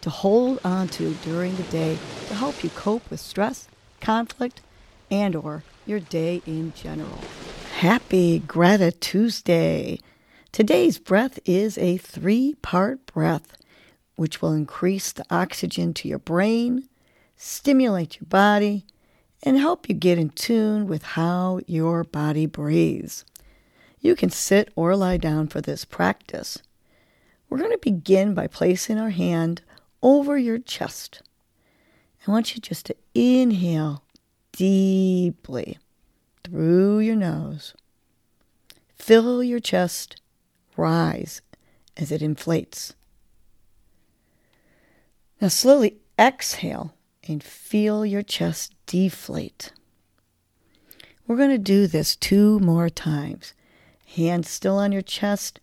to hold on to during the day to help you cope with stress, conflict, and or your day in general. Happy Gratitude Tuesday. Today's breath is a three-part breath which will increase the oxygen to your brain, stimulate your body, and help you get in tune with how your body breathes. You can sit or lie down for this practice. We're going to begin by placing our hand over your chest. I want you just to inhale deeply through your nose. Fill your chest, rise as it inflates. Now slowly exhale and feel your chest deflate. We're going to do this two more times. Hands still on your chest.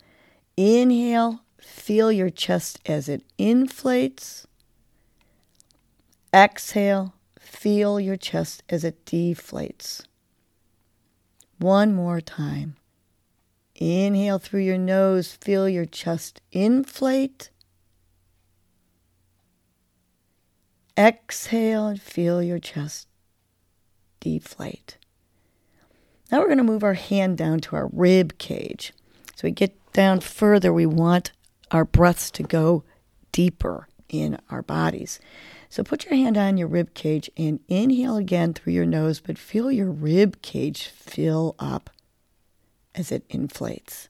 Inhale, feel your chest as it inflates. Exhale, feel your chest as it deflates. One more time. Inhale through your nose, feel your chest inflate. Exhale and feel your chest deflate. Now we're going to move our hand down to our rib cage. So we get down further, we want our breaths to go deeper in our bodies. So put your hand on your rib cage and inhale again through your nose, but feel your rib cage fill up as it inflates.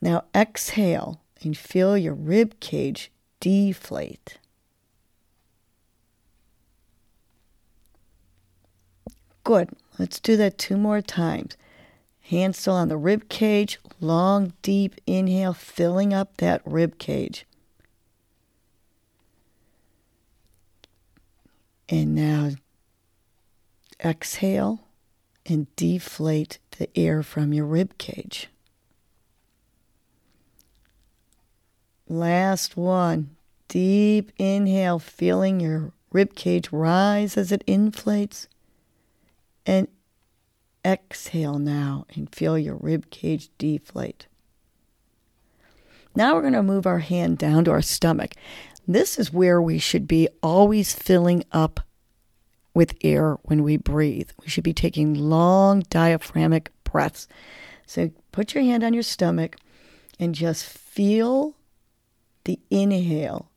Now exhale and feel your rib cage deflate. Good. Let's do that two more times. Hands still on the rib cage. Long, deep inhale, filling up that rib cage. And now exhale and deflate the air from your rib cage. Last one. Deep inhale, feeling your rib cage rise as it inflates. And exhale now and feel your rib cage deflate. Now we're going to move our hand down to our stomach. This is where we should be always filling up with air when we breathe. We should be taking long diaphragmatic breaths. So put your hand on your stomach and just feel the inhale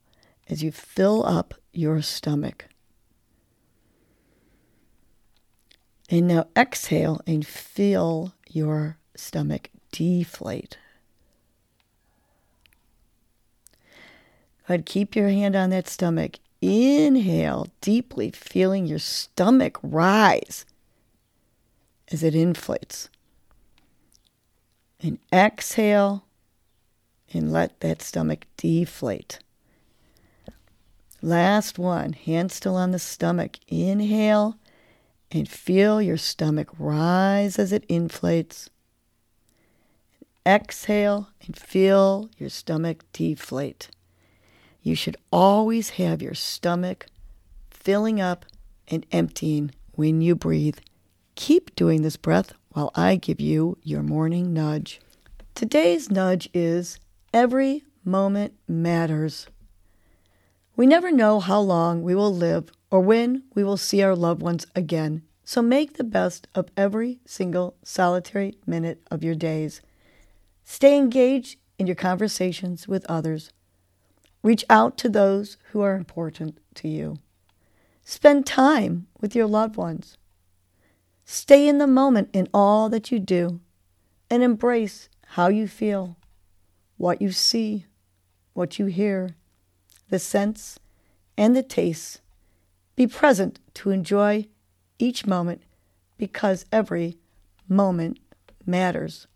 as you fill up your stomach. And now exhale and feel your stomach deflate. Ahead, keep your hand on that stomach. Inhale deeply, feeling your stomach rise as it inflates. And exhale and let that stomach deflate. Last one, hand still on the stomach. Inhale and feel your stomach rise as it inflates. Exhale and feel your stomach deflate. You should always have your stomach filling up and emptying when you breathe. Keep doing this breath while I give you your morning nudge. Today's nudge is every moment matters. We never know how long we will live or when we will see our loved ones again. So make the best of every single solitary minute of your days. Stay engaged in your conversations with others. Reach out to those who are important to you. Spend time with your loved ones. Stay in the moment in all that you do and embrace how you feel, what you see, what you hear, the scents and the tastes be present to enjoy each moment because every moment matters.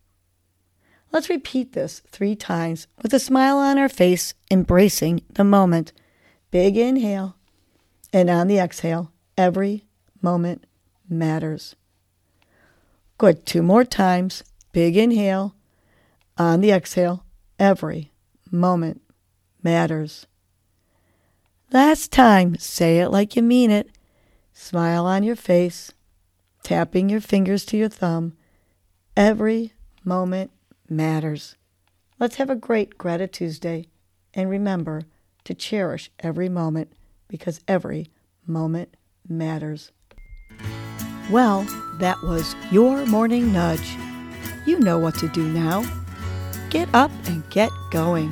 Let's repeat this three times with a smile on our face, embracing the moment. Big inhale. And on the exhale, every moment matters. Good. Two more times. Big inhale. On the exhale, every moment matters. Last time, say it like you mean it. Smile on your face, tapping your fingers to your thumb. Every moment matters. Let's have a great Gratitude Tuesday and remember to cherish every moment because every moment matters. Well, that was your morning nudge. You know what to do now. Get up and get going.